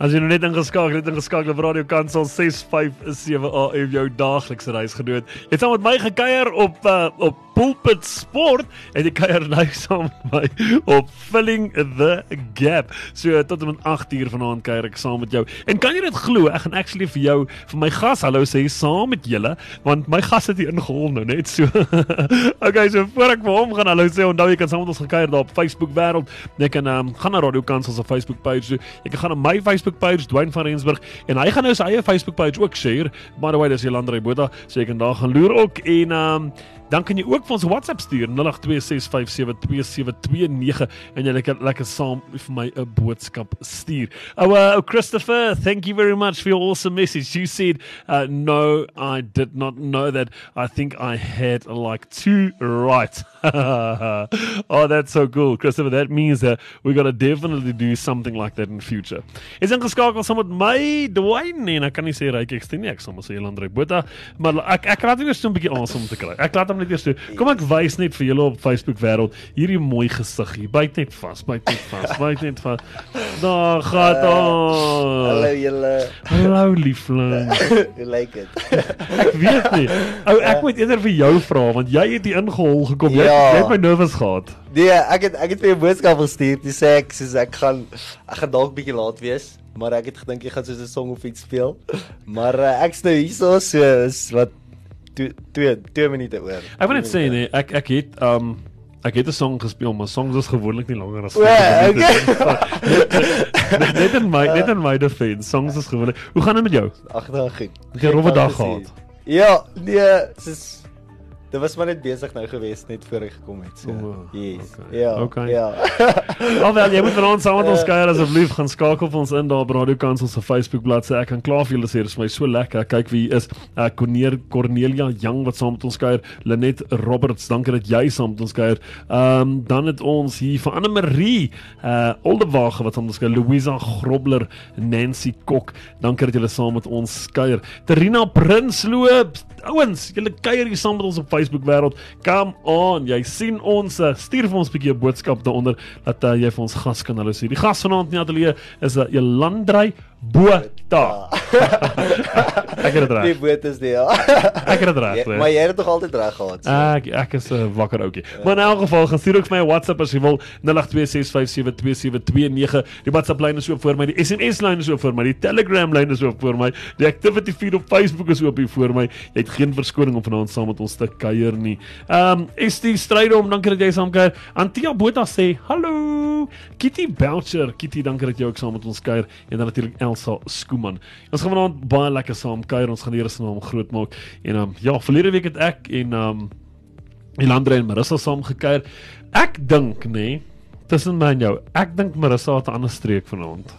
As jy nou net ingeskakel het, ingeskakel op Radio Kansel 657 AM jou daaglikse reisgenoot. Jy het saam met my gekuier op uh, op Pulpit Sport en jy kuier nou saam met my op Filling the Gap. So tot en met 8uur vanaand kuier ek saam met jou. En kan jy dit glo? Ek gaan actually vir jou vir my gas hallo sê saam met julle want my gas het hier ingehol nou net so. okay, so voor ek vir hom gaan hallo sê, onthou jy kan saam met ons gekuier daar op Facebook wêreld. Jy kan um, gaan na Radio Kansel se Facebook page. Jy kan gaan na my Facebook page Dwayne van Rensburg en hy gaan nou sy eie Facebook page ook share. By the way, dis Jolande Botha, so jy kan daar gaan loer ook en um dan kan jy ook vir ons WhatsApp stuur 0826572729 en jy lekker lekker saam vir my 'n boodskap stuur. Oh, uh, Christopher, thank you very much for your awesome message. You said uh, no, I did not know that. I think I had like two right. oh, that's so cool. Christopher, that means that we're going to definitely do something like that in the future. Is ingeskakel saam met my Dwayne en ek kan nie sê ryk ek steun nie, ek sommer sê Jolande Botha, maar ek ek raak net so 'n bietjie aansom te kry. Ek laat hom net eers toe. Kom ek wys net vir julle op Facebook wêreld hierdie mooi gesig hier. Byt net vas, byt net vas, byt net vas. Daar gaan ons. Hallo julle. Hallo liefling. Hoe lyk dit? ek weet nie. Ou ek moet eerder vir jou vra want jy het hier ingehol gekom. Jy, ja. jy het my nervus gehad. Nee, ek het ek het vir jou boodskap gestuur. Jy sê ek soos ek gaan ek gaan dalk bietjie laat wees. Maar ek het gedink jy gaan soos 'n song of iets speel. Maar uh, ek's nou hier so is wat 2 2 minute oor. Ek wil net sê nee, ek ek het um ek het 'n song gespeel, maar songs is gewoonlik nie langer as 5 minute. Net in my net in my defense, songs is gewoonlik. Hoe gaan dit met jou? Ag, dan goed. Ek het 'n rowwe dag gehad. Ja, nee, dis Dit was maar net besig nou gewees net voor ek gekom het. So. Oh, yes. Okay. Ja. Okay. Ja. Alhoewel jy moet vanaand saam met ons kuier asseblief gaan skakel vir ons in daar op Radio Kansel se Facebook bladsy. Ek kan klaar vir julle sê dit is my so lekker. Kyk wie is. Uh Corneer Cornelia Young wat saam met ons kuier. Lenet Roberts, dankie dat jy saam met ons kuier. Ehm um, dan het ons hier vir Anne Marie uh Oldewage wat saam met ons kuier. Louisa Grobler, Nancy Kok. Dankie dat julle saam met ons kuier. Terina Prinsloo, ouens, julle kuier hier saam met ons op Facebook wêreld. Come on, jy sien ons, uh, stuur vir ons 'n bietjie 'n boodskap daaronder dat uh, jy vir ons gas kan hulle sê. Die gas vanaand in die ateljee is 'n uh, Elandrey Bota. ek het dit reg. Die boot is die ek het dit reg. Ja, maar jy het dit tog altyd reg gehad. So. Ek ek is 'n uh, wakker ouetjie. Ja. Maar in elk geval, gaan stuur ook vir my 'n WhatsApp as jy wil 0826572729. Die WhatsApp lyn is oop vir my, die SMS lyn is oop vir my, die Telegram lyn is oop vir my, die activity feed op Facebook is oop hier vir my. Jy het geen verskoning om vanaand saam met ons te kuier nie. Ehm um, is die stryd om dankie dat jy saam kuier. Antia Botha sê hallo. Kitty Belcher, Kitty, dankie dat jy ook saam met ons kuier en dan natuurlik Elsa Skooman. Ons gaan vanaand baie lekker saam kuier. Ons gaan die Here se naam groot maak. En um, ja, verlede week het ek en um Elandre en Marissa saam gekuier. Ek dink nê, nee, tussen my en jou, ek dink Marissa het 'n ander streek vanaand.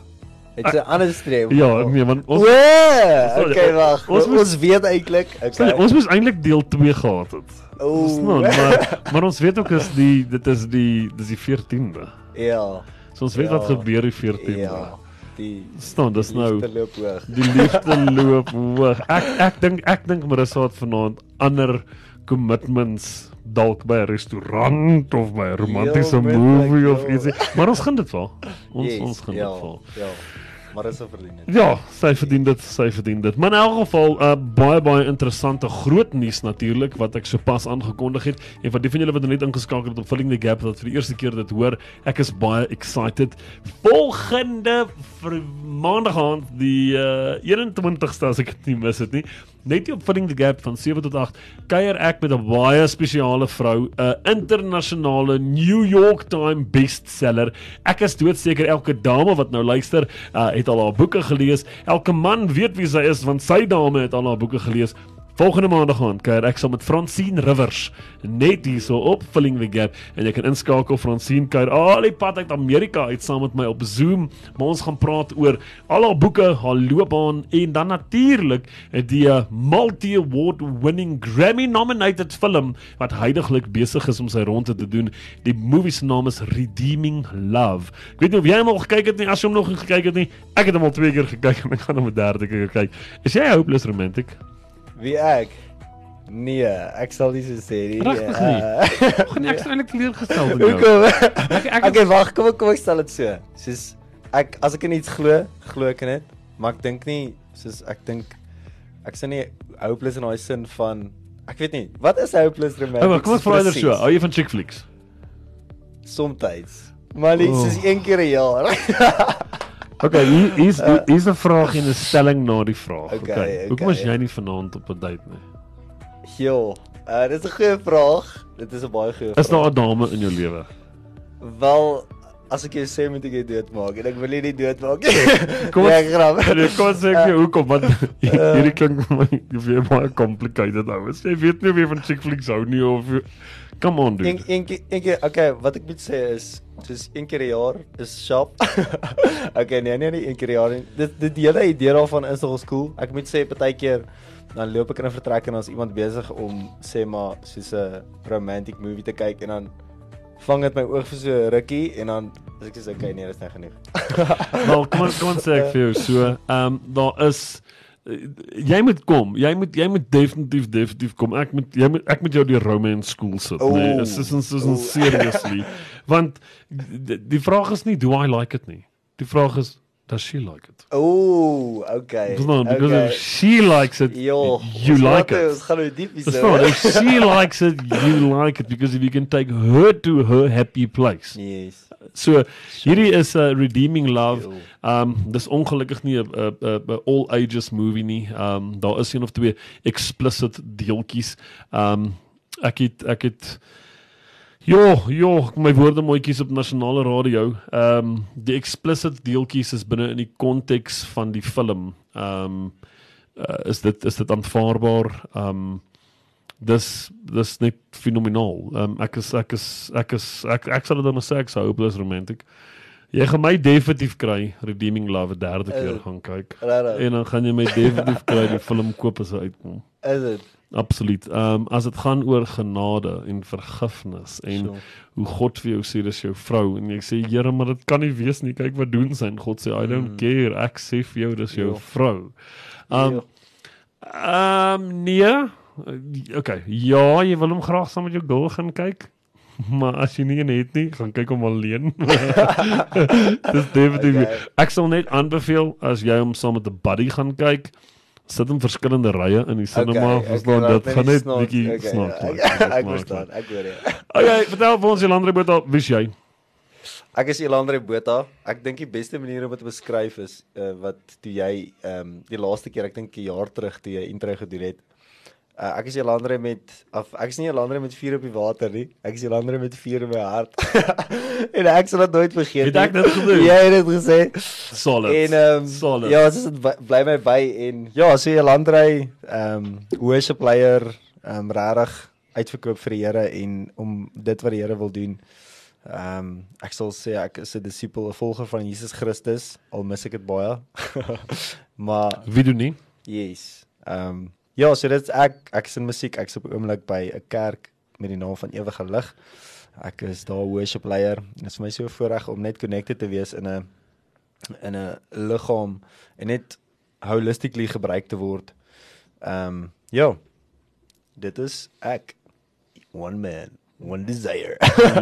Het 'n ander streek. Ja, nee, want ons Oe, Okay, wag. Ons, ons, ons weet eintlik, okay. Sorry, ons moes eintlik deel 2 gehad het. Ooh. Nou, maar maar ons weet ook is die dit is die dis die 14de. Ja. So ons weet ja. wat gebeur die 14de. Ja die staan dis nou die loop hoog. Die liefde loop hoog. Ek ek dink ek dink Marissa het vanaand ander commitments dalk by 'n restaurant of by 'n romantiese movie of iets. Maar ons gaan dit val. Ons yes, ons gaan ja, dit val. Ja. Maar is verdien dit. Ja, sy verdien dit, sy verdien dit. Maar in elk geval 'n uh, baie baie interessante groot nuus natuurlik wat ek sopas aangekondig het en vir die van julle wat net ingeskakel het op Filling the Gap wat vir die eerste keer dit hoor, ek is baie excited. Volgende maandag aand die uh, 21ste as ek dit nie mis het nie, net op Filling the Gap van 7 tot 8 kuier ek met 'n baie spesiale vrou, 'n internasionale New York Times bestseller. Ek is doodseker elke dame wat nou luister, uh, het al haar boeke gelees. Elke man weet wie sy is want sy dame het al haar boeke gelees. Volgende maandag gaan kuier ek saam met Francine Rivers net hierso op Filling the Gap en jy kan inskakel Francine kuier al die pad uit Amerika uit saam met my op Zoom. Maar ons gaan praat oor al haar boeke, haar loopbaan en dan natuurlik die uh, multi-award winning Grammy nominated film wat heidaglik besig is om sy ronde te doen. Die movie se naam is Redeeming Love. Ek weet nie of jy hom al gekyk het nie, as jy hom nog nie gekyk het nie. Ek het hom al twee keer gekyk en ek gaan hom 'n derde keer kyk. Is jy hopeless romantic? Wie ek? Nee, ek sal nie so sê nie. Regtig nie. Gaan ek eintlik teleurgestel met jou. Hoekom? Ek ek Okay, wag, kom ek kom ek stel dit so. Soos ek as ek in iets glo, glo ek in dit, maar ek dink nie soos ek dink ek sien nie hopeless in daai sin van ek weet nie, wat is hopeless romantic? Maar kom ons vra eers so. Hou jy van chick flicks? Soms. Maar net Oh. soos een keer 'n jaar. Okay, hier hier's hier's 'n vraag en 'n stelling na die vraag. Okay, Okay. Hoekom is okay. jy nie vanaand op 'n date nie? Jo, uh, dit is 'n goeie vraag. Dit is 'n baie goeie vraag. Is daar 'n dame in jou lewe? Wel, as ek jou sê moet ek jou doodmaak en ek wil nie doodmaak nie. Kom ons- ek grap. Nee, kom ons sê ek jou hoekom want hierdie klink vir my baie complicated oues. Jy weet nie of jy van chick flicks hou nie of Come on dude. Een een keer een keer okay, wat ek moet sê is soos een keer 'n jaar is sharp. okay, nee nee nee, een keer 'n jaar. nie. Dit dit die hele idee daarvan is nogal cool. Ek moet sê partykeer dan loop ek in 'n vertrek en dan is iemand besig om sê maar soos 'n romantic movie te kyk en dan vang dit my oog vir so 'n rukkie en dan as ek sê okay, nee, dis net genoeg. Wel, kom ons kom ons sê ek vir jou so. Ehm um, daar is jy moet kom. Jy moet jy moet definitief definitief kom. Ek moet jy moet ek moet jou die romance school sit, Oeh. nee. Is is ons seriously. Want die, die vraag is nie do I like it nie. Die vraag is does she like it? Ooh, okay. Verstaan? Because okay. if she likes it, Jo, you like it. Ons gaan nou diep hier. Verstaan? If she likes it, you like it because if you can take her to her happy place. Yes. So hierdie is 'n redeeming love. Jo. Um dis ongelukkig nie 'n 'n 'n all ages movie nie. Um daar is een of twee explicit deeltjies. Um ek het ek het Jo, jo, my woorde mooi kies op nasionale radio. Ehm um, die explicit deeltjies is binne in die konteks van die film. Ehm um, uh, is dit is dit aanvaarbaar? Ehm um, dis dis net fenomenaal. Ehm um, ek is ek is ek is ek ek sal dit dan sê ek sou hopeless romantic. Jy gaan my definitief kry Redeeming Love 'n derde keer Eh, gaan kyk. Regtig. En dan gaan jy my definitief kry die film koop as hy uitkom. Is dit? Absoluut. Ehm um, as dit gaan oor genade en vergifnis en Sure. hoe God vir jou sê dis jou vrou en jy sê Here, maar dit kan nie wees nie. Kyk wat doen sy en God sê I don't Mm. care. Ek sê vir jou dis jou Ja. vrou. Ehm Jo. ehm nee. Okay. Ja, jy wil hom graag saam met jou girl gaan kyk. Maar as jy nie een het nie, gaan kyk hom alleen. dis definitief. Okay. Ek sal net aanbeveel as jy hom saam met 'n buddy gaan kyk, sit in verskillende rye in die cinema, Okay, verstaan okay, dit gaan net bietjie Okay, snaaks ja, maak. Ek Snaaks ek verstaan. Ek hoor jou. Okay, vertel vir ons Jolande Botha, wie's jy? Ek is Elandre Botha. Ek dink die beste manier om dit te beskryf is uh, wat toe jy ehm um, die laaste keer, ek dink 'n jaar terug toe jy intro gedoen het. Uh, ek is Elandre met af ek is nie Elandre met vuur op die water nie. Ek is Elandre met vuur in my hart. en ek sal dit nooit vergeet Het ek dit gedoen? Jy het dit gesê. Solid. En ehm um, Solid. ja, dit is bly my by en ja, so Elandre ehm um, worship player ehm um, regtig uitverkoop vir die Here en om dit wat die Here wil doen. Ehm um, ek sal sê ek is 'n disipel, 'n volger van Jesus Christus, al mis ek dit baie. maar Wie doen nie? yes. Ehm um, ja, so dit ek ek is in musiek, ek is op oomblik by 'n kerk met die naam van Ewige Lig. Ek is daar worship leier. Dit is vir my so voorreg om net connected te wees in 'n in 'n liggaam en net holistically gebruik te word. Ehm um, ja. Dit is ek one man, one desire. Ja.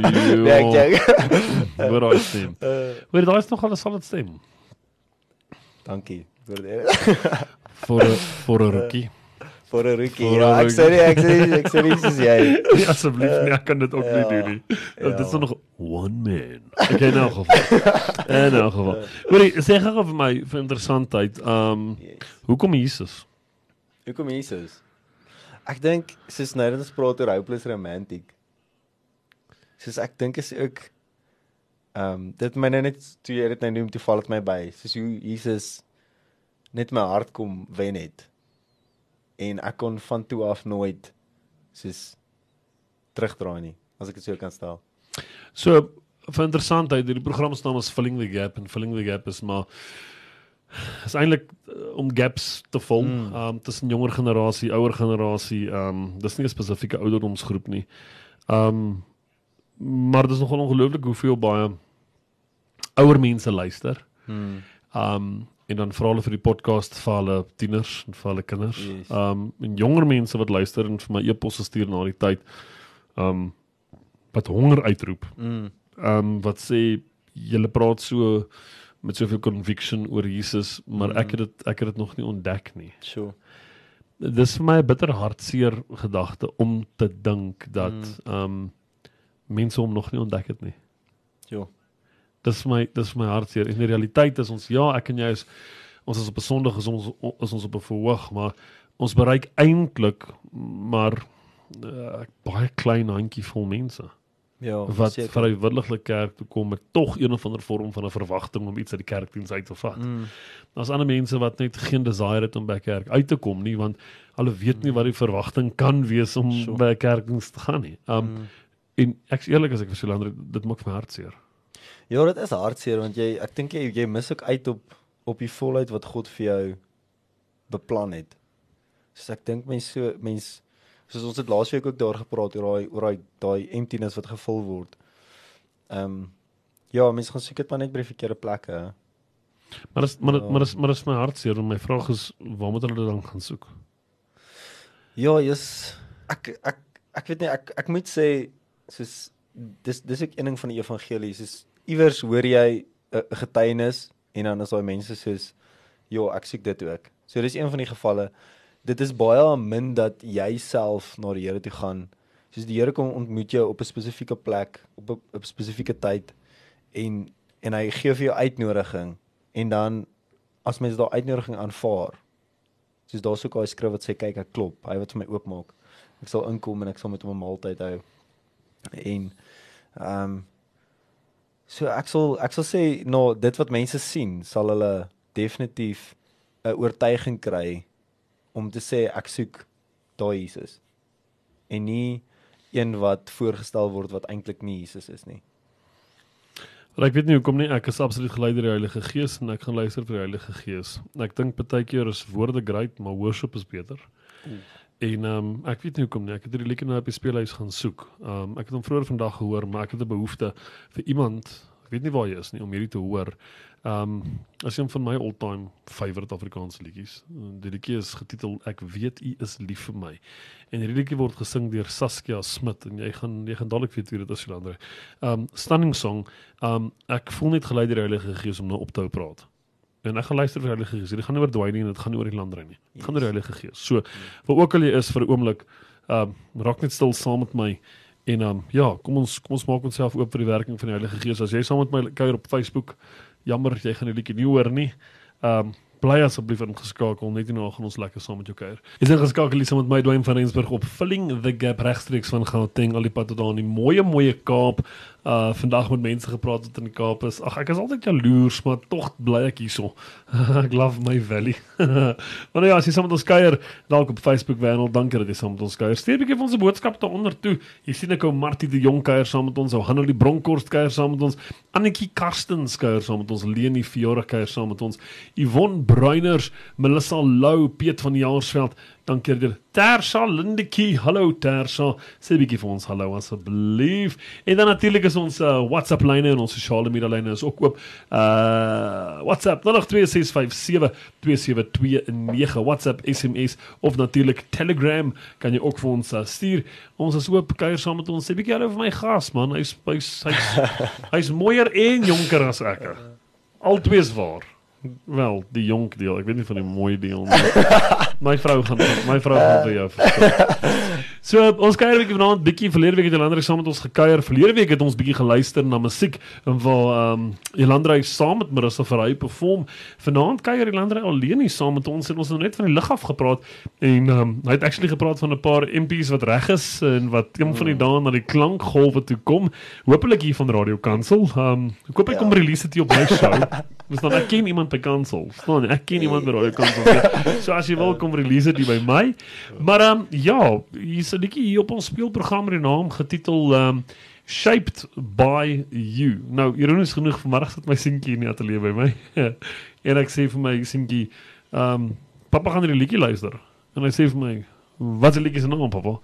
dink. Hoor daai stem. Uh, Hoor daai is nog al 'n solid stem dankie vir dit. vir 'n rookie. Vir 'n rukkie. Ja, ek sê nie, ek sê nie, ek sê nie soos jy. Nee, asseblief nie, ek kan dit ook nie Ja. doen nie. Ja. Dit is nog one man. Okay, nou geval. In elk geval. Hoorie, sê gou vir my vir interessantheid, um Yes. hoekom Jesus? Hoekom Jesus? Ek dink soos nou dat ons praat oor hopeless romantic. Soos ek dink is ook ehm um, dit my nou net toe jy dit nou noem toe val dit my by. Soos hoe Jesus net my hart kom wen het. En ek kon van toe af nooit soos terugdraai nie, as ek dit so kan stel. So vir interessantheid, hierdie program se naam is Filling the Gap en Filling the Gap is maar is eintlik uh, om gaps te vul Mm. um tussen jonger generasie, ouer generasie, um dis nie 'n spesifieke ouderdomsgroep nie. Um maar dis nogal ongelooflik hoeveel baie ouer mense luister. Hmm. Um en dan vra hulle vir die podcast vir hulle tieners en vir hulle kinders. Yes. Um en jonger mense wat luister en vir my e-posse stuur na die tyd. Um wat honger uitroep. Mm. Ehm um, wat sê julle praat so met soveel conviction oor Jesus, maar ek het dit ek het dit nog nie ontdek nie. Sure. Dis vir my 'n bitter hartseer gedagte om te dink dat ehm um, mense hom nog nie ontdek het nie. Ja. Dis my dis my hartseer. En die realiteit is ons ja, ek en jy is ons is op 'n Sondag is ons is ons op 'n verhoog, maar ons bereik eintlik maar uh, baie klein handjievol mense Ja, wat vrywilliglik kerk toe kom met tog een of ander vorm van 'n verwagting om iets uit die kerkdiens uit te vat. Mm. Daar's ander mense wat net geen desire het om by kerk uit te kom nie want hulle weet nie wat die verwagting kan wees om Sure. by kerkdiens te gaan nie. Um Mm. en ek's eerlik as ek vir Silander dit maak my hartseer. Ja, dit is hartseer want jy ek dink jy jy mis ook uit op op die volheid wat God vir jou beplan het. So ek dink mense so mense soos ons het laasweek ook daar gepraat oor daai oor daai daai emptiness wat gevul word. Ehm um, ja, mense gaan seker maar net by die verkeerde plekke. Maar dis maar dit Ja. maar dis maar dis my hartseer en my vraag is waar moet hulle dan gaan soek? Ja, jy's ek ek ek weet nie ek ek moet sê soos dis dis ook een ding van die evangelie soos iewers hoor jy 'n 'n getuienis en dan is daai mense soos ja, ek soek dit ook. So dis een van die gevalle. Dit is baie min dat jy self na die Here toe gaan. Soos die Here kom ontmoet jou op 'n spesifieke plek, op 'n op 'n spesifieke tyd en en hy gee vir jou uitnodiging en dan as mens daai uitnodiging aanvaar Soos daar's ook daai skrif wat sê kyk ek klop, hy wat vir my oopmaak. Ek sal inkom en ek sal met hom 'n maaltyd hou. En ehm um, so ek sal ek sal sê nou dit wat mense sien, sal hulle definitief 'n oortuiging kry om te sê ek soek daai Jesus. En nie een wat voorgestel word wat eintlik nie Jesus is nie. Maar ek weet nie hoekom nie, ek is absoluut gelei deur die Heilige Gees en ek gaan luister vir die Heilige Gees. Ek dink baie keer is woorde great, maar worship is beter. Oeh. En ehm um, ek weet nie hoekom nie. Ek het hierdie liedjie nou op die speelhuis gaan soek. Ehm um, ek het hom vroeër vandag gehoor, maar ek het 'n behoefte vir iemand, ek weet nie waar hy is nie, om hierdie te hoor. Ehm um, as een van my all-time favourite Afrikaanse liedjies. Die liedjie is getitel Ek weet u is lief vir my. En hierdie liedjie word gesing deur Saskia Smit en jy gaan jy gaan dadelik weet wie dit is vir ander. Um stunning song. Um ek voel net gelei deur die Heilige Gees om nou op te hou praat. En ek gaan luister vir die Heilige Gees. Dit gaan nie oor Dwayne nie, dit gaan nie oor die landry nie. Dit gaan oor die Heilige Gees. So, waar ook al jy is vir 'n oomblik, um raak net stil saam met my en um ja, kom ons kom ons maak onsself oop vir die werking van die Heilige Gees. As jy saam met my kuier op Facebook, jammer jy gaan die liedjie nie hoor nie. Um bly asseblief ingeskakel net hierna gaan ons lekker saam met jou kuier. Jy's ingeskakel hier saam met my Dwayne van Rensburg op Filling the Gap regstreeks van Gauteng al die pad tot daar in die mooi mooi Kaap. Uh vandag met mense gepraat wat in die Kaap is. Ag ek is altyd jaloers, maar tog bly ek hierso. ek love my valley. maar nou ja, as jy saam met ons kuier dalk op Facebook wêreld, dankie dat jy saam met ons kuier. Stuur 'n bietjie vir ons boodskap daaronder toe. Jy sien ek ou Martie die jong kuier saam met ons, ou Hannelie Bronkhorst kuier saam met ons, Annetjie Karstens kuier saam met ons, Leni Fiore kuier saam met ons, Yvonne Bruiners, Melissa Lou, Piet van Jaarsveld. Dankie jy Tersa Lindekie, hallo Tersa. Sê 'n bietjie vir ons hallo asseblief. En dan natuurlik is ons uh, WhatsApp lyne en ons sosiale media lyne is ook oop. Uh WhatsApp 0826572729 WhatsApp SMS of natuurlik Telegram kan jy ook vir ons uh, stuur. Ons is oop kuier saam met ons. Sê 'n bietjie hallo vir my gas man. Hy's hy's hy's hy's mooier en jonker as ek. Albei is waar. Wel, die jonk deel. Ek weet nie van die mooi deel nie. my vrou gaan my vrou gaan vir jou vertel. So ons kuier 'n bietjie vanaand bietjie verlede week het Jelandrey saam met ons gekuier. Verlede week het ons bietjie geluister na musiek en waar ehm um, Jelandrey saam met Marissa Verhey perform. Vanaand kuier Jelandrey alleen hier saam met ons en ons het nou net van die lig af gepraat en ehm um, hy het actually gepraat van 'n paar MP's wat reg is en wat een van die dae na die klankgolwe toe kom. Hoopelik hier van Radio Kansel. Ehm um, ek hoop hy kom Ja. release dit hier op my show. Dis dan ek ken iemand by Kansel. Verstaan jy? Ek ken iemand by Radio Kansel. So as jy wil kom release dit hier by my. Maar ehm um, ja, hier's 'n liedjie hier op ons speelprogram met die naam getitel ehm um, Shaped by You. Nou, ironies genoeg vanmiddag sit my seentjie in die ateljee by my. en ek sê vir my seentjie, ehm um, pappa gaan hierdie liedjie luister. En hy sê vir my, "Wat is die liedjie se naam, pappa?"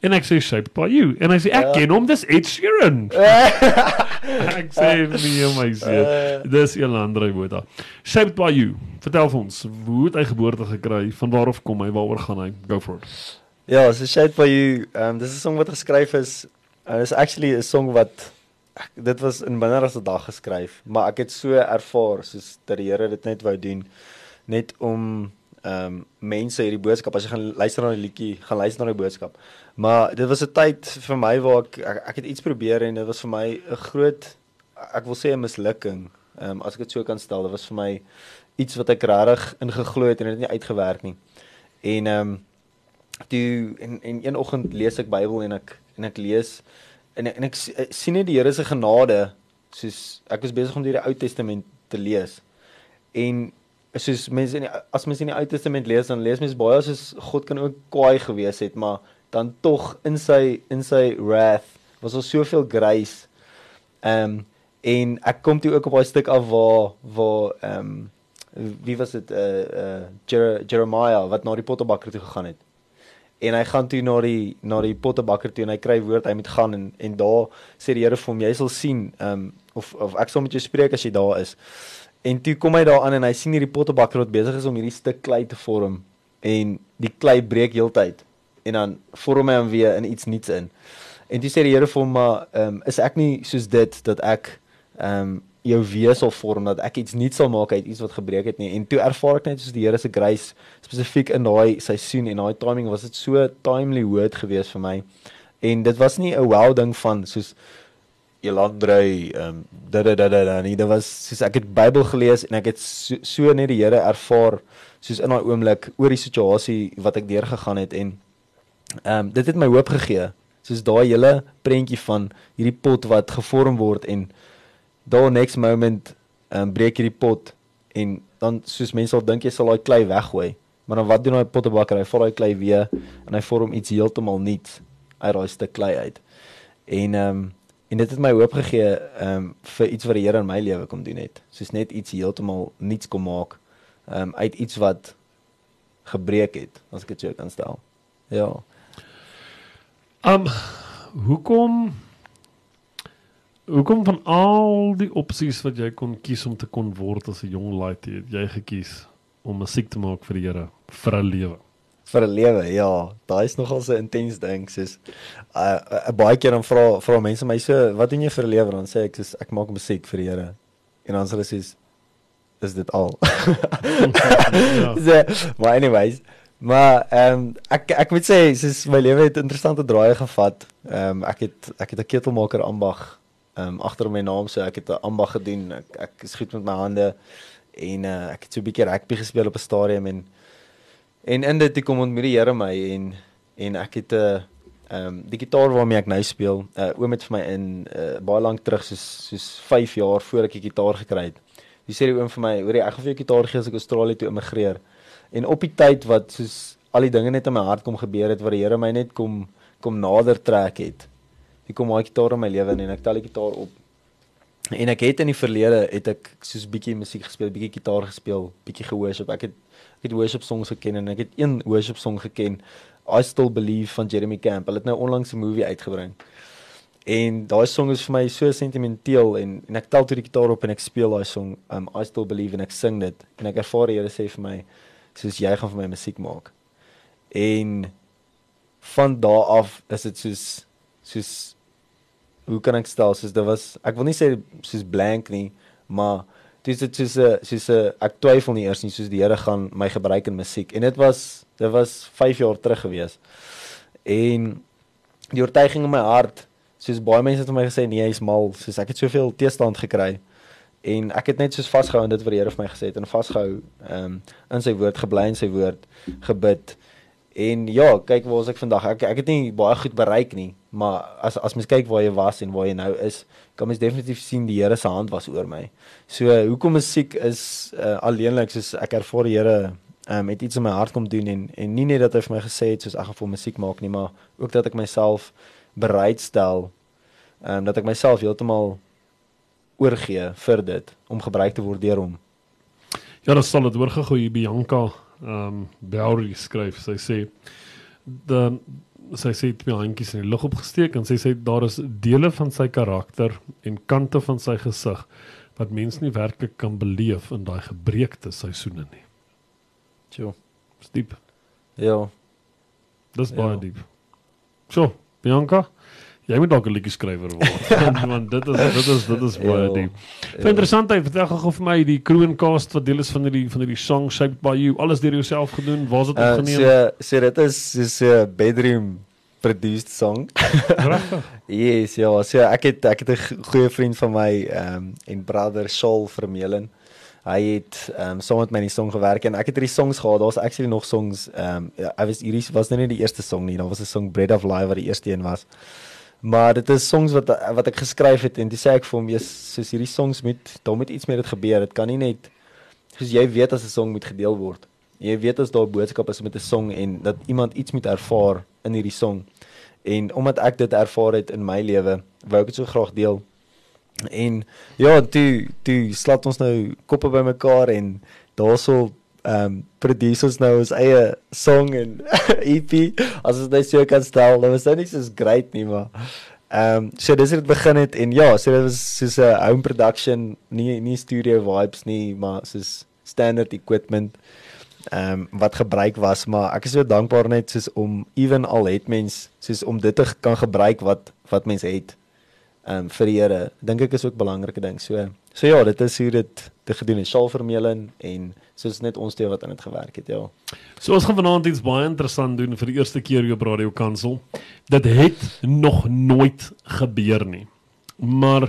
En ek sê Shaped by You. En hy sê, "Ek Ja. ken hom, dis Ed Sheeran." ek sê nee my seun. Dis Elandrey Botha. Shaped by You. Vertel vir ons, hoe het hy geboorte gekry? Van waar af kom hy? Waaroor gaan hy? Go for it. Ja, so Shade for You, ehm um, dis 'n song wat geskryf is. Uh, dis actually 'n song wat ek, dit was in minder as 'n dag geskryf, maar ek het so ervaar soos die Here dit net wou doen net om ehm um, mense hierdie boodskap as jy gaan luister na die liedjie, gaan luister na die boodskap. Maar dit was 'n tyd vir my waar ek, ek ek het iets probeer en dit was vir my 'n groot ek wil sê 'n mislukking. Ehm um, as ek dit so kan stel, dit was vir my iets wat ek regtig ingeglo het en dit het nie uitgewerk nie. En ehm um, toe en en een oggend lees ek Bybel en ek en ek lees en en ek sien net die Here se genade soos ek was besig om die Ou Testament te lees. En soos mense in die, as mense in die Ou Testament lees dan lees mense baie soos God kan ook kwaai gewees het, maar dan tog in sy in sy wrath was daar soveel grace. Ehm um, en ek kom toe ook op daai stuk af waar waar ehm um, wie was dit uh uh Jer Jeremiah wat na die pottebakker toe gegaan het. En hy gaan toe na die na die pottebakker toe en hy kry woord hy moet gaan en en daar sê die Here vir hom jy sal sien ehm um, of of ek sal met jou spreek as jy daar is. En toe kom hy daar aan en hy sien hierdie pottebakker wat besig is om hierdie stuk klei te vorm en die klei breek heeltyd en dan vorm hy hom weer in iets nuuts in. En toe sê die Here vir hom maar ehm um, is ek nie soos dit dat ek ehm um, jou wesel vorm dat ek iets nuuts sal maak uit iets wat gebreek het nie. En toe ervaar ek net soos die Here se grace spesifiek in daai seisoen en daai timing was dit so timely word geweest vir my. En dit was nie 'n wow ding van soos Elandrey ehm um, da da da da nie. Dit was soos ek het Bybel gelees en ek het so, so net die Here ervaar soos in daai oomblik oor die situasie wat ek deurgegaan het en ehm um, dit het my hoop gegee. Soos daai hele prentjie van hierdie pot wat gevorm word en daar next moment um, breek hierdie pot en dan soos mense sal dink jy sal daai klei weggooi. Maar dan wat doen daai pottebakker hy vat daai klei weer en hy vorm iets heeltemal nuuts uit daai stuk klei uit. En ehm um, en dit het my hoop gegee ehm um, vir iets wat die Here in my lewe kom doen het. Soos net iets heeltemal nuuts kom maak ehm um, uit iets wat gebreek het as ek dit so kan stel. Ja. Ehm um, hoekom Hoekom van al die opsies wat jy kon kies om te kon word as 'n jong laaitie, het jy gekies om musiek te maak vir die Here vir 'n lewe? Vir 'n lewe, ja. Daai is nogal so intens ding, soos uh, uh, baie keer dan vra vra mense my so, wat doen jy vir 'n lewe? Dan sê ek soos ek maak musiek vir die Here. En dan sê hulle soos is dit al. ja. so, maar anyways, maar ehm um, ek ek moet sê soos my lewe het interessante draaie gevat. Ehm um, ek het ek het 'n ketelmaker ambag um, agter my naam so ek het 'n ambag gedoen. Ek ek is goed met my hande en uh, ek het so 'n bietjie rugby gespeel op 'n stadium en en in dit kom ontmoet die Here my en en ek het 'n uh, ehm um, die gitaar waarmee ek nou speel. Uh, oom het vir my in uh, baie lank terug soos soos 5 jaar voor ek die gitaar gekry het. Hy sê die oom vir my, "Hoerie, ek gaan vir jou gitaar gee as ek Australië toe immigreer." En op die tyd wat soos al die dinge net in my hart kom gebeur het waar die Here my net kom kom nader trek het hier kom my gitaar in my lewe en ek tel die gitaar op. En ek het in die verlede het ek soos bietjie musiek gespeel, bietjie gitaar gespeel, bietjie gehoorship. Ek het ek het worship songs geken en ek het een worship song geken, I Still Believe van Jeremy Camp. Hulle het nou onlangs 'n movie uitgebring. En daai song is vir my so sentimenteel en en ek tel toe die gitaar op en ek speel daai song, um I Still Believe en ek sing dit en ek ervaar die Here sê vir my soos jy gaan vir my musiek maak. En van daardie af is dit soos soos hoe kan ek stel soos dit was ek wil nie sê soos blank nie maar dis dit soos 'n soos 'n ek twyfel nie eers nie soos die Here gaan my gebruik in musiek. En dit was dit was 5 jaar terug gewees. En die oortuiging in my hart soos baie mense het vir my gesê nee jy's mal. Soos ek het soveel teestand gekry en ek het net soos vasgehou aan dit wat die Here vir my gesê het en vasgehou um, in sy woord gebly in sy woord gebid En ja, kyk waar ons ek vandag. Ek ek het nie baie goed bereik nie, maar as as mens kyk waar jy was en waar jy nou is, kan mens definitief sien die Here se hand was oor my. So hoekom musiek is uh, alleenlik soos ek ervaar die Here um, het iets in my hart kom doen en en nie net dat hy vir my gesê het soos ek gaan vir musiek maak nie, maar ook dat ek myself bereidstel ehm um, dat ek myself heeltemal oorgee vir dit om gebruik te word deur hom. Ja, dit sal dit oorgegooi Bianca ehm um, Bourie skryf. Sy sê dan sy sê twee handjies in die lug opgesteek en sy sê daar is dele van sy karakter en kante van sy gesig wat mense nie werklik kan beleef in daai gebreekte seisoene nie. Sjoe, diep. Ja. Dis baie ja. diep. So, Bianca, Jy moet dalk 'n liedjie skrywer word. want, want dit is dit is dit is baie Ja. diep. Vir interessantheid, vertel gou vir my die crewcast wat deel is van hierdie van hierdie song Shaped by You, alles deur jouself gedoen. Waar's dit Uh, opgeneem? so so dit is is 'n bedroom produced song. Regtig? Yes, ja, so ek het ek het 'n goeie vriend van my ehm um, en brother Shaul Vermeulen. Hy het ehm um, saam met my die song gewerk en ek het hierdie songs gehad. Daar's actually nog songs ehm um, ja, hy was hierdie was nou nie die eerste song nie. Daar was 'n song Bread of Life wat die eerste een was. Maar dit is songs wat wat ek geskryf het en dis sê ek vir hom, "Jesus, soos hierdie songs moet daar moet iets met dit gebeur. Dit kan nie net soos jy weet as 'n song moet gedeel word. Jy weet as daar 'n boodskap is met 'n song en dat iemand iets moet ervaar in hierdie song. En omdat ek dit ervaar het in my lewe, wou ek dit so graag deel. En ja, toe toe slat ons nou koppe bymekaar en daarso ehm um, produce ons nou ons eie song en EP as ons net so kan stel. Dit was nou nie so great nie, maar ehm um, so dis hoe dit begin het en ja, so dit was soos 'n home production, nie nie studio vibes nie, maar soos standard equipment ehm um, wat gebruik was, maar ek is so dankbaar net soos om ewen al het mens soos om dit te kan gebruik wat wat mens het ehm um, vir die Here. Dink ek is ook belangrike ding. So so ja, dit is hoe dit te gedoen het. Shaal Vermeulen en soos net ons twee wat aan dit gewerk het, ja. So ons gaan vanaand iets baie interessant doen vir die eerste keer hier op Radio Kansel. Dit het nog nooit gebeur nie. Maar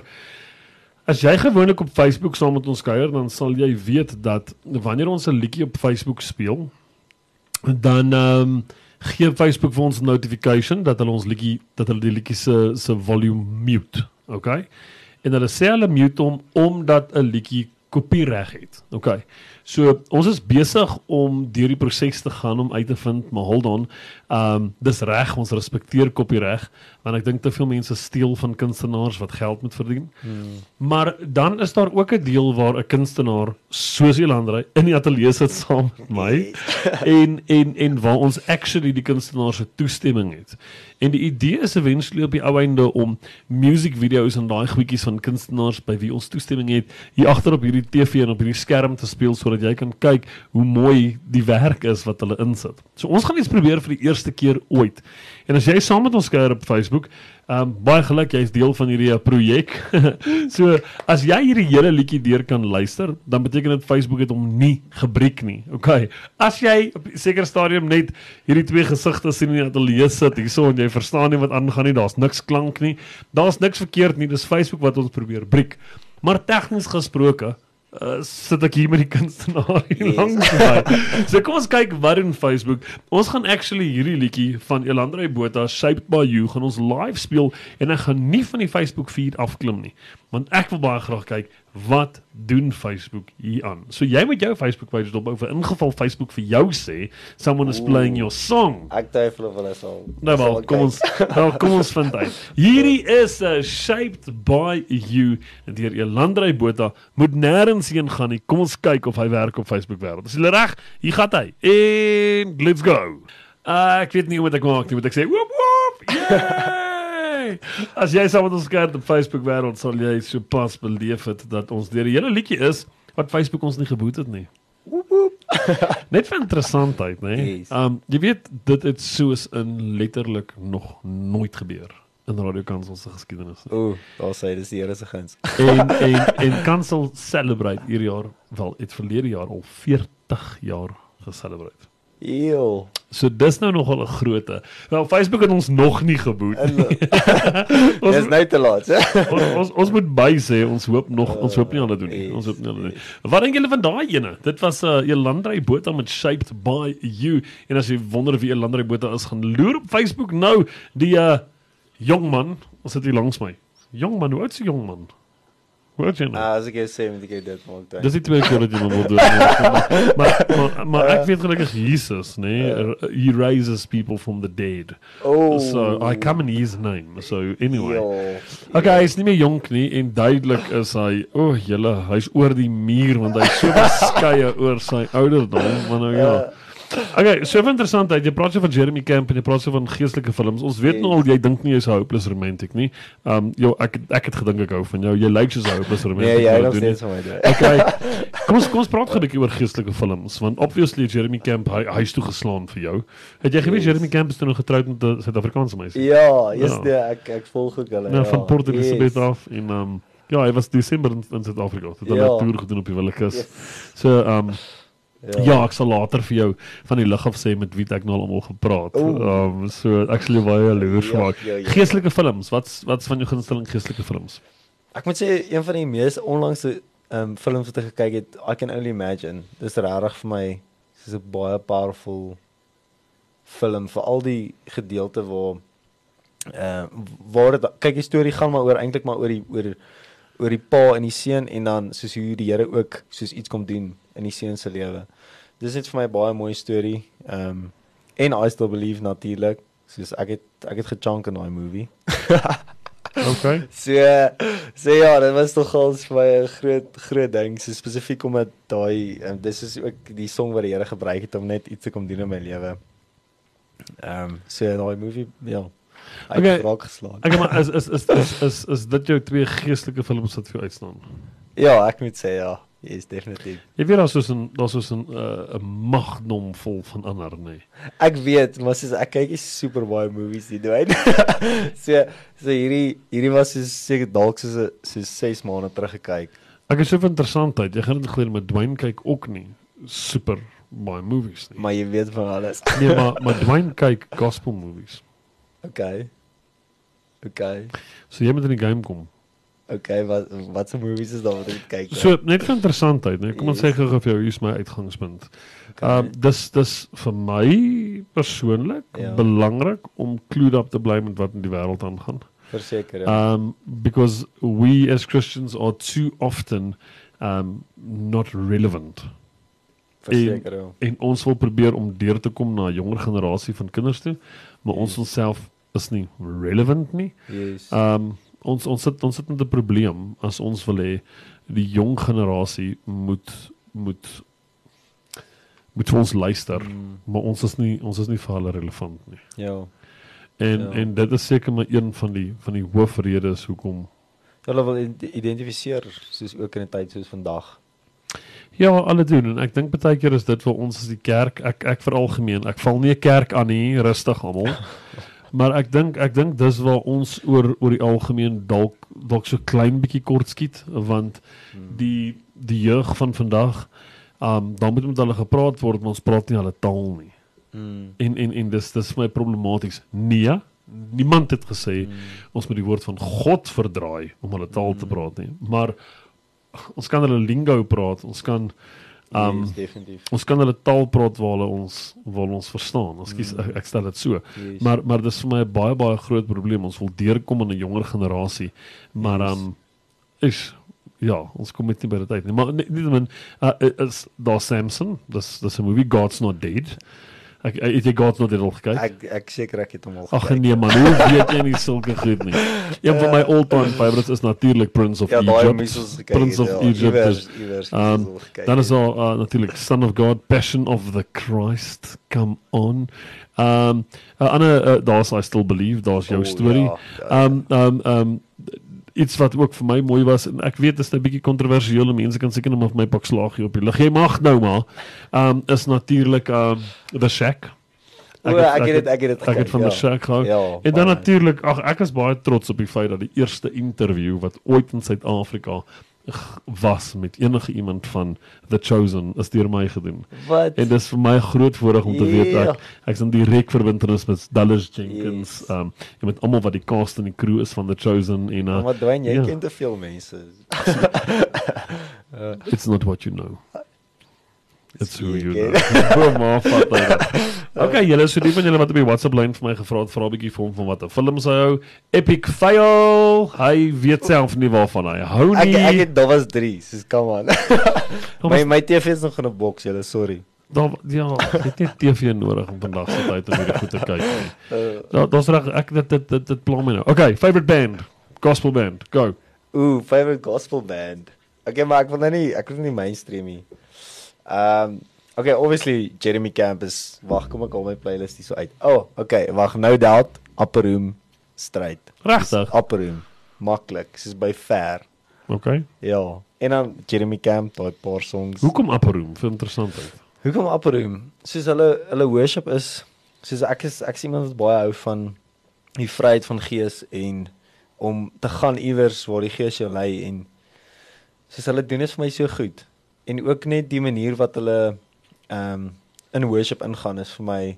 as jy gewoonlik op Facebook saam met ons kuier, dan sal jy weet dat wanneer ons 'n liedjie op Facebook speel, dan ehm um, gee Facebook vir ons 'n notification dat hulle ons liedjie dat hulle die liedjie se se volume mute, okay? En hulle sê hulle mute hom omdat 'n liedjie kopiereg het. Okay. So ons is besig om deur die proses te gaan om uit te vind, maar hold on. Ehm um, dis reg, ons respekteer kopiereg, want ek dink te veel mense steel van kunstenaars wat geld moet verdien. Hmm. Maar dan is daar ook 'n deel waar 'n kunstenaar soos Elandrey in die ateljee sit saam met my en en en waar ons actually die kunstenaar se toestemming het. En die idee is eventually op die ou einde om music video's en daai goedjies van kunstenaars by wie ons toestemming het hier agter op hierdie TV en op hierdie skerm te speel sodat jy kan kyk hoe mooi die werk is wat hulle insit. So ons gaan iets probeer vir die eerste keer ooit. En as jy saam met ons kuier op Facebook, ehm um, baie geluk jy's deel van hierdie uh, projek. so as jy hierdie hele liedjie deur kan luister, dan beteken dit Facebook het hom nie gebreek nie. Okay. As jy op 'n sekere stadium net hierdie twee gesigte sien in die ateljee sit hierso en jy verstaan nie wat aangaan nie, daar's niks klank nie. Daar's niks verkeerd nie, dis Facebook wat ons probeer breek. Maar tegnies gesproke Uh, sit ek hier met die kunstenaar hier Yes. langs my. So kom ons kyk wat doen Facebook. Ons gaan actually hierdie liedjie van Elandrey Botha Shaped by You gaan ons live speel en ek gaan nie van die Facebook feed afklim nie, want ek wil baie graag kyk wat doen Facebook hier aan. So jy moet jou Facebook page dop vir ingeval Facebook vir jou sê someone is playing your song. Ek twyfel of hulle sal. Nou wel, kom ons nou kom ons vind uit. Hierdie is uh, shaped by you deur Elandrey Botha. Moet nêrens heen gaan nie. Kom ons kyk of hy werk op Facebook wêreld. Is jy reg? Hier gaan hy. En let's go. Uh, ek weet nie hoe moet ek maak nie. Moet ek sê woep woep. Yay! As jy saam met ons kyk op Facebook wêreld sal jy sopas beleef het dat ons deur die hele liedjie is wat Facebook ons nie geboet het nie. Woep woep. Net vir interessantheid, né? Nee? Yes. Um jy weet dit het soos in letterlik nog nooit gebeur in Radio Kansel se geskiedenis. Ooh, daar sê dis die Here se guns. En en en Kansel celebrate hierdie jaar wel het verlede jaar al 40 jaar geselebrate. Eeuw. So dis nou nogal 'n groote. Wel Facebook het ons nog nie geboet. nie. ons, Dis nou te laat, hè? ons, ons ons moet by sê ons hoop nog ons hoop nie hulle doen nie. Ons hoop nie hulle doen nie. Wat dink julle van daai ene? Dit was 'n uh, Elandrey Botha met Shaped by You. En as jy wonder wie Elandrey Botha is, gaan loer op Facebook nou die uh jong man, ons sit hier langs my. Jong man, hoe oud is die jong man? Nou? Ah, as ek jou sê, moet ek jou dit maak dan. Dis die tweede keer dat jy wil doen. Maar maar, maar, maar ek weet gelukkig Jesus? Nee? He raises people from the dead. Oh. So I come in his name. So anyway. Eeuw. Okay, hy is nie meer jonk nie en duidelik is hy, o, oh, julle, hy's oor die muur want hy's so beskeie oor sy ouderdom, maar nou ja. Okay, so interessant uit. Jy praat so van Jeremy Camp en jy praat so van geestelike films. Ons weet nou al jy dink nie jy's 'n hopeless romantic nie. Um jou ek ek het gedink ek hou van jou. Jy lyk soos 'n hopeless romantic. Nee, jy nog steeds van my. Okay. Kom ons kom ons praat gou 'n bietjie oor geestelike films want obviously Jeremy Camp hy hy's toe geslaan vir jou. Het jy geweet Yes. Jeremy Camp is toe nog getroud met 'n Suid-Afrikaanse meisie? Ja, yes, Ja. nee, ek ek volg ook hulle. Ja, van Port Elizabeth yes. af en um ja, hy was Desember in, in Suid-Afrika. Het hulle Ja. 'n toer gedoen op die Willekeus. Yes. So um Ja. Ja, ek sal later vir jou van die lig af sê met wie ek nou al almal gepraat. Ehm um, so ek sal jou baie jaloers Ja, maak. ja, ja. Geestelike films, wat's wat's van jou gunsteling geestelike films? Ek moet sê een van die mees onlangse ehm um, films wat ek gekyk het, I can only imagine. Dis regtig vir my soos 'n baie powerful film vir al die gedeelte waar ehm uh, waar dit kyk die storie gaan maar oor eintlik maar oor die oor oor die pa en die seun en dan soos hoe die Here ook soos iets kom doen in die seun se lewe. Dis net vir my baie mooi storie. Ehm um, en I still believe natuurlik. Soos ek het ek het gechunk in daai movie. Okay. So so ja, dit was tog al vir my 'n groot groot ding, so spesifiek omdat daai um, dis is ook die song wat die Here gebruik het om net iets te kom doen in my lewe. Ehm um, so daai movie ja. Ek Okay. het raak geslaan. Ek maar is is is is is, is dit jou twee geestelike films wat vir jou uitstaan? Ja, ek moet sê ja. Yes, definitief. Jy weet daar's soos 'n daar's soos 'n uh, 'n magnum vol van ander, nê. Nee. Ek weet, maar soos ek kyk is super baie movies die doen. so so hierdie hierdie was soos seker dalk soos 'n soos 6 maande terug gekyk. Ek is so interessant uit. Jy gaan dit glo met Dwayne kyk ook nie super baie movies nie. Maar jy weet van alles. Nee, maar maar Dwayne kyk gospel movies. Okay. Okay. So jy moet in die game kom. Okay, wat wat se movies is daar wat ek kyk? So net vir interessantheid, nee. Kom ons sê gou vir jou hier's my uitgangspunt. Ehm um, dis dis vir my persoonlik Ja. belangrik om clued up te bly met wat in die wêreld aangaan. verseker ja. Um because we as Christians are too often um not relevant. Verseker ja. En ons wil probeer om deur te kom na 'n jonger generasie van kinders toe, maar ons Yes. self is nie relevant nie. Yes. Um ons ons sit ons sit met 'n probleem as ons wil hê die jong generasie moet moet moet ons luister, Mm, maar ons is nie ons is nie vir hulle relevant nie. ja. En Ja. en dit is seker maar een van die van die hoofredes hoekom Hulle wil ide- identifiseer soos ook in 'n tyd soos vandag. Ja, alle doen en ek dink baie keer is dit vir ons as die kerk, ek ek vir algemeen, ek val nie 'n kerk aan nie, rustig almal. maar ek dink ek dink dis waar ons oor oor die algemeen dalk dalk so klein bietjie kort skiet want Mm. die die jeug van vandag, um dan moet met hulle gepraat word, maar ons praat nie hulle taal nie. Mm. En en en dis dis my problematies. Nee, niemand het gesê Mm. ons moet die woord van God verdraai om hulle taal te Mm. praat nie. Maar ons kan hulle lingo praat, ons kan um yes, definitief. ons kan hulle taal praat waar hulle ons hulle ons verstaan. Ekskuus, Mm. ek, ek stel dit so. Yes. Maar maar dis vir my 'n baie baie groot probleem. Ons wil deurkom aan 'n jonger generasie. Maar Yes. um is ja, ons kom net nie by dit uit nie. Maar nie nie min uh, is daar Samson. Dis dis 'n movie God's Not Dead. Ek het jy God's Not Dead al gekyk? ek ek seker ek het hom al Ag nee man, hoe weet jy nie sulke goed nie? Een van my all-time favorites is natuurlik Prince of Ja, Egypt. gekyk. Prince of ja. Egypt Iewers, is- iewers Um, al gekyk Dan is het. daar uh, natuurlik Son of God, Passion of the Christ, come on. Um 'n ander uh, daar's I still believe, daar's jou O, storie. ja, ja. Um um um iets wat ook vir my mooi was en ek weet dit is 'n bietjie kontroversieel en mense kan seker net maar vir my pak slaagie op die lig. Jy mag nou maar. Um is natuurlik um The Shack. Ek het dit ek het dit ek het van The Shack gehou. Ja. En dan natuurlik, ag ek is baie trots op die feit dat die eerste interview wat ooit in Suid-Afrika was met enige iemand van The Chosen is deur my gedoen. Wat? En dis vir my 'n groot voordeel om te weet Ja. ek ek's in direk verbintenis met Dallas Jenkins, Yes. um en met almal wat die cast en die crew is van The Chosen en uh, Maar Dwayne, jy ja. ken te veel mense. it's not what you know. It's who you ken. know. maar vat nou. dat. Okay, julle so die van julle wat op die WhatsApp lyn vir my gevra het, vra 'n bietjie vir hom van wat 'n film sy hou. Epic fail. Hy weet self nie waarvan hy hou Ek nie. ek het daar was 3, soos come on. Daar my my TV is nog in 'n boks, julle, sorry. daar ja, jy het TV nodig om vandag se tyd om hierdie goed te kyk. Uh, Daar daar's reg ek dit dit dit, dit pla my nou. Okay, favorite band. Gospel band. Go. ooh, favorite gospel band. Okay, maar ek wil nou nie ek wil nie mainstream nie. Ehm um, Okay, obviously Jeremy Camp is wag, kom ek al my playlist hier so uit. Oh, okay, wag, no doubt Upper Room stryd. Regtig? Upper Room. Maklik, soos by ver. Okay. Ja. En dan Jeremy Camp, daai paar songs. Hoekom Upper Room? Vir interessantheid. Hoekom Upper Room? Soos hulle hulle worship is soos ek is ek is iemand wat baie hou van die vryheid van gees en om te gaan iewers waar die gees jou lei en soos hulle doen dit vir my so goed. En ook net die manier wat hulle ehm um, in worship ingaan is vir my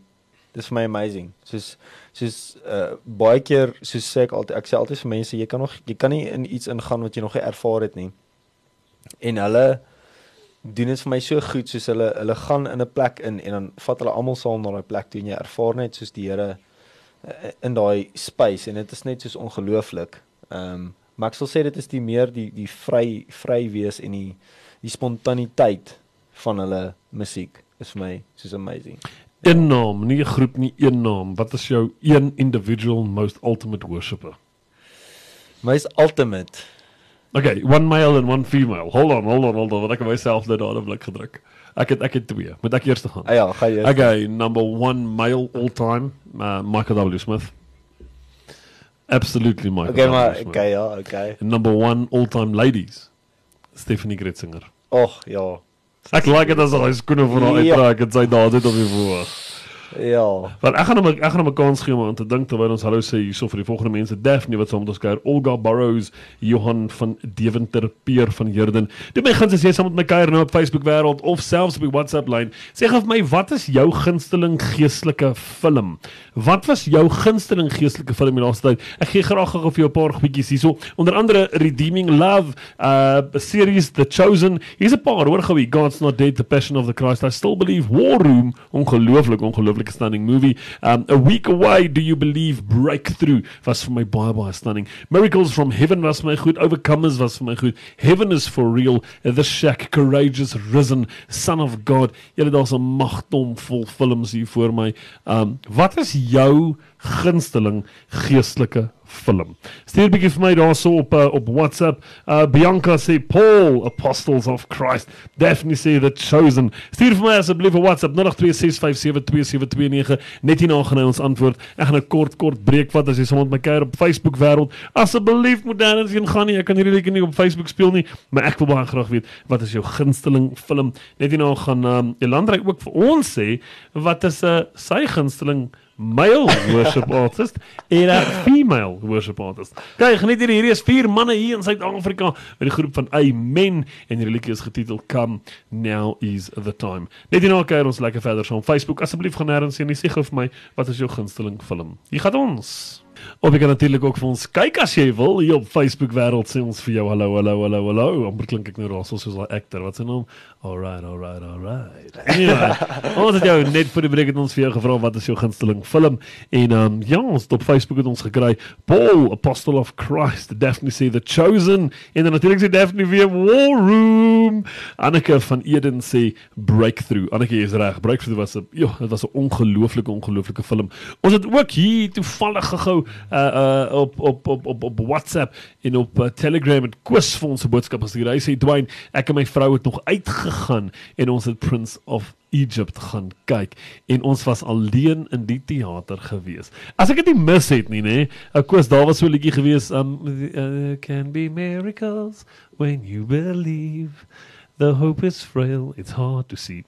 dis vir my amazing. Soos soos uh baie keer soos sê ek altyd ek sê altyd vir mense jy kan nog jy kan nie in iets ingaan wat jy nog nie ervaar het nie. En hulle doen dit vir my so goed soos hulle hulle gaan in 'n plek in en dan vat hulle almal saam na daai plek toe en jy ervaar net soos die Here uh, in daai space en dit is net soos ongelooflik. Ehm um, sal sê dit is die meer die die vry vry wees en die die spontaniteit van hulle musiek is vir my soos amazing. Een naam, nie 'n groep nie, een naam. Wat is jou een individual most ultimate worshipper? My's ultimate. Okay, one male and one female. Hold on, hold on, hold on. Wat ek myself nou daar op blik gedruk. Ek het ek het twee. Moet ek eers gaan? Ah ja, gaan jy. Okay, number 1 male all time, uh, Michael W. Smith. Absolutely Michael. Okay, W. maar Smith. okay, ja, okay. And number 1 all time ladies, Stephanie Gretzinger. Och, ja. Ek like dit as hy skoene van haar Ja. uittrek en sy daar dit op die voor. Ja. Want ek gaan hom ek gaan hom 'n kans gee om aan te dink terwyl ons hallo sê hierso vir die volgende mense. Daphne wat saam met ons kuier. Olga Burrows Johan van Deventer Peer van Herden Dit my guns as jy saam met my kuier nou op Facebook wêreld of selfs op die WhatsApp lyn. Sê gou vir my wat is jou gunsteling geestelike film? Wat was jou gunsteling geestelike film die laaste tyd? Ek gee graag gou vir jou 'n paar goedjies hierso. Onder andere Redeeming Love uh series The Chosen. Hier's 'n paar hoor gou God's Not Dead The Passion of the Christ. I Still Believe. War Room. Ongelooflik ongelooflik stunning movie. Um A Week Away Do You Believe Breakthrough was vir my baie baie stunning. Miracles from Heaven was vir my goed. Overcomers was vir my goed. Heaven is for real. The Shack Courageous Risen Son of God. Julle daar's 'n magtom vol films hier voor my. Um wat is jou gunsteling geestelike film. Stuur 'n bietjie vir my daarso op uh, op WhatsApp. Uh Bianca sê Paul Apostles of Christ. Daphne sê The Chosen. Stuur vir my asseblief 'n WhatsApp 0826572729 net hierna gaan hy ons antwoord. Ek gaan 'n kort kort breek vat as jy sommer met my kuier op Facebook wêreld. Asseblief moet dan eens gaan nie. Ek kan hierdie lekker nie op Facebook speel nie, maar ek wil baie graag weet wat is jou gunsteling film? Net hierna gaan um, Elandrey ook vir ons sê wat is 'n uh, sy gunsteling male worship artist en 'n female worship artist. Kyk, geniet hierdie hierdie is vier manne hier in Suid-Afrika met die groep van Amen en die liedjie is getiteld Come Now Is the Time. Net hierna kyk ons lekker verder so op Facebook. Asseblief gaan sien nie sê gou vir my wat is jou gunsteling film? Hier gaan ons. Of jy kan natuurlik ook vir ons kyk as jy wil hier op Facebook wêreld sê ons vir jou hallo hallo hallo hallo. Amper klink ek nou raas soos 'n actor. Wat se naam? Alright, alright, alright. Anyway, ons het jou net vir die breek het ons vir jou gevra wat is jou gunsteling film en um ja, ons op Facebook het ons gekry Paul Apostle of Christ, Daphne sê The Chosen en dan natuurlik sê Daphne weer War Room. Anneke van Eden sê Breakthrough. Anneke is reg. Breakthrough was 'n ja, dit was 'n ongelooflike ongelooflike film. Ons het ook hier toevallig gehou uh uh op op op op, op WhatsApp en op uh, Telegram het Koos vir ons 'n boodskap gestuur. Hy sê Dwayne, ek en my vrou het nog uitgegaan en ons het Prince of Egypt gaan kyk en ons was alleen in die teater gewees. As ek dit nie mis het nie, nê. Ek koes daar was so 'n liedjie gewees, um uh, can be miracles when you believe. The hope is frail, it's hard to see.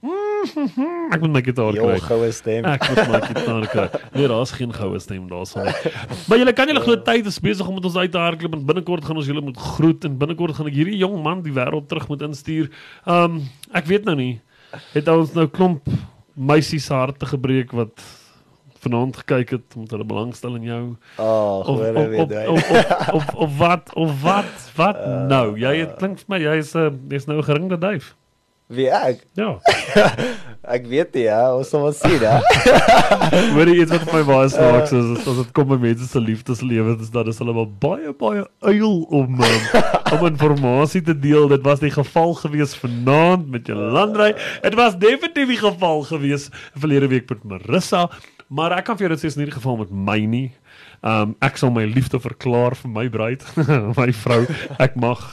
Ek moet my gitaar kry. goue stem. Ek moet my gitaar kry. Nee, daar's geen goue stem daarson. Maar julle kan julle glo tyd is besig om met ons uit te hardloop en binnekort gaan ons julle moet groet en binnekort gaan ek hierdie jong man die wêreld terug moet instuur. Um ek weet nou nie. Het ons nou klomp meisies se harte gebreek wat vanaand gekyk het omdat hulle belangstel in jou Ag, of of of, jy. of, of, of, of wat of wat wat nou jy het klink vir my jy is 'n jy's nou 'n geringde duif Wie ek? ja Ek weet nie, ja, ons sal maar sien, hè. Hoor jy iets wat my baie snaaks is, is as dit kom by mense se liefdeslewe, dis dat is hulle wel baie baie uil om um, om inligting te deel. Dit was die geval gewees vanaand met Jolandrey. Dit was definitief die geval gewees verlede week met Marissa, maar ek kan vir jou dit sê is nie die geval met my nie. Um ek sal my liefde verklaar vir my bruid, my vrou. Ek mag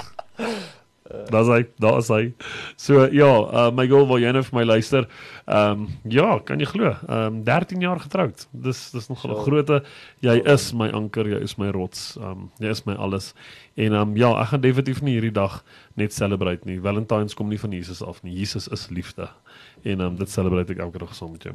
Daar's hy, daar's hy. So ja, uh, my girl wil jy nou vir my luister. Ehm um, ja, kan jy glo? Ehm um, 13 jaar getroud. Dis dis nog 'n So. groote jy is my anker, jy is my rots. Ehm um, jy is my alles. En ehm um, ja, ek gaan definitief nie hierdie dag net celebrate nie. Valentines kom nie van Jesus af nie. Jesus is liefde. En ehm um, dit celebrate ek elke dag saam met jou.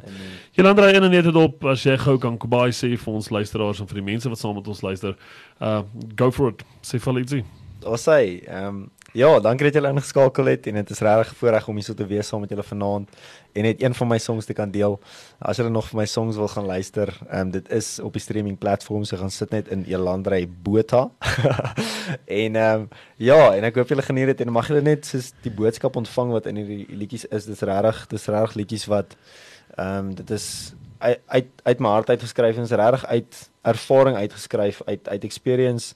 Jolanda in en net op as jy gou kan Kobai sê vir ons luisteraars en vir die mense wat saam met ons luister. Uh go for it. Sê vir ietsie. Ons sê, ehm um, ja, dankie dat julle ingeskakel het en dit is regtig 'n voorreg om hier so te wees saam met julle vanaand en net een van my songs te kan deel. As julle nog vir my songs wil gaan luister, ehm um, dit is op die streaming platforms, so gaan sit net in Elandrey Botha. en ehm um, ja, en ek hoop julle geniet dit en mag julle net soos die boodskap ontvang wat in hierdie liedjies is. Dit is regtig, dit is regtig liedjies wat ehm um, dit is uit uit, uit my hart uit geskryf en is regtig uit ervaring uitgeskryf, uit uit experience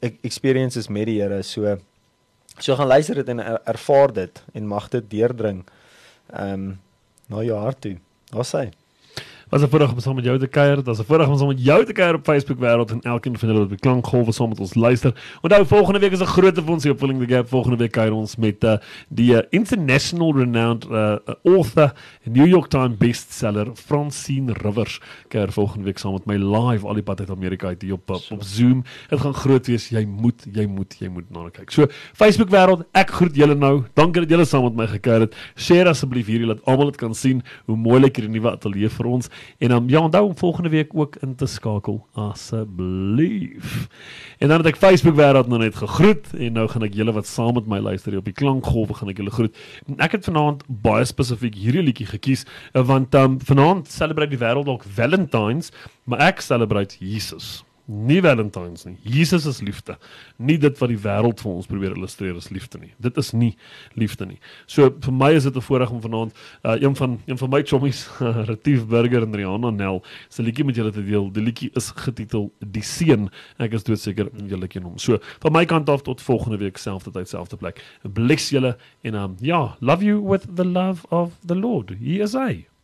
ek- experiences met die Here. So so gaan luister dit en er, ervaar dit en mag dit deurdring. Ehm um, na jou hart toe. Wat sê? Was 'n voorreg om saam met jou te kuier. Dit was 'n voorreg om saam met jou te kuier op Facebook wêreld en elkeen van julle wat by Klankgolwe saam met ons luister. Onthou volgende week is 'n groot vir ons hier op Filling the Gap. Volgende week kuier ons met uh, die uh, international renowned uh, author New York Times bestseller Francine Rivers. Kuier volgende week saam met my live al die pad uit Amerika uit hier op op, op Zoom. Dit gaan groot wees. Jy moet jy moet jy moet na kyk. So Facebook wêreld, ek groet julle nou. Dankie dat julle saam met my gekuier het. Share asseblief hierdie laat almal dit kan sien hoe mooi lyk hierdie nuwe ateljee vir ons. En dan ja, onthou om volgende week ook in te skakel asseblief. En dan het ek Facebook wêreld nou net gegroet en nou gaan ek julle wat saam met my luister hier op die klankgolwe gaan ek julle groet. Ek het vanaand baie spesifiek hierdie liedjie gekies eh, want um, vanaand celebrate die wêreld dalk Valentines, maar ek celebrate Jesus. Nie Valentines nie. Jesus is liefde. Nie dit wat die wêreld vir ons probeer illustreer as liefde nie. Dit is nie liefde nie. So vir my is dit 'n voorreg om vanaand uh, een van een van my chommies, Retief Burger en Rihanna Nel, se liedjie met julle te deel. Die liedjie is getitel Die Seun. Ek is doodseker julle ken hom. So van my kant af tot volgende week selfde tyd selfde plek. Bless julle en um, ja, love you with the love of the Lord. He is hy.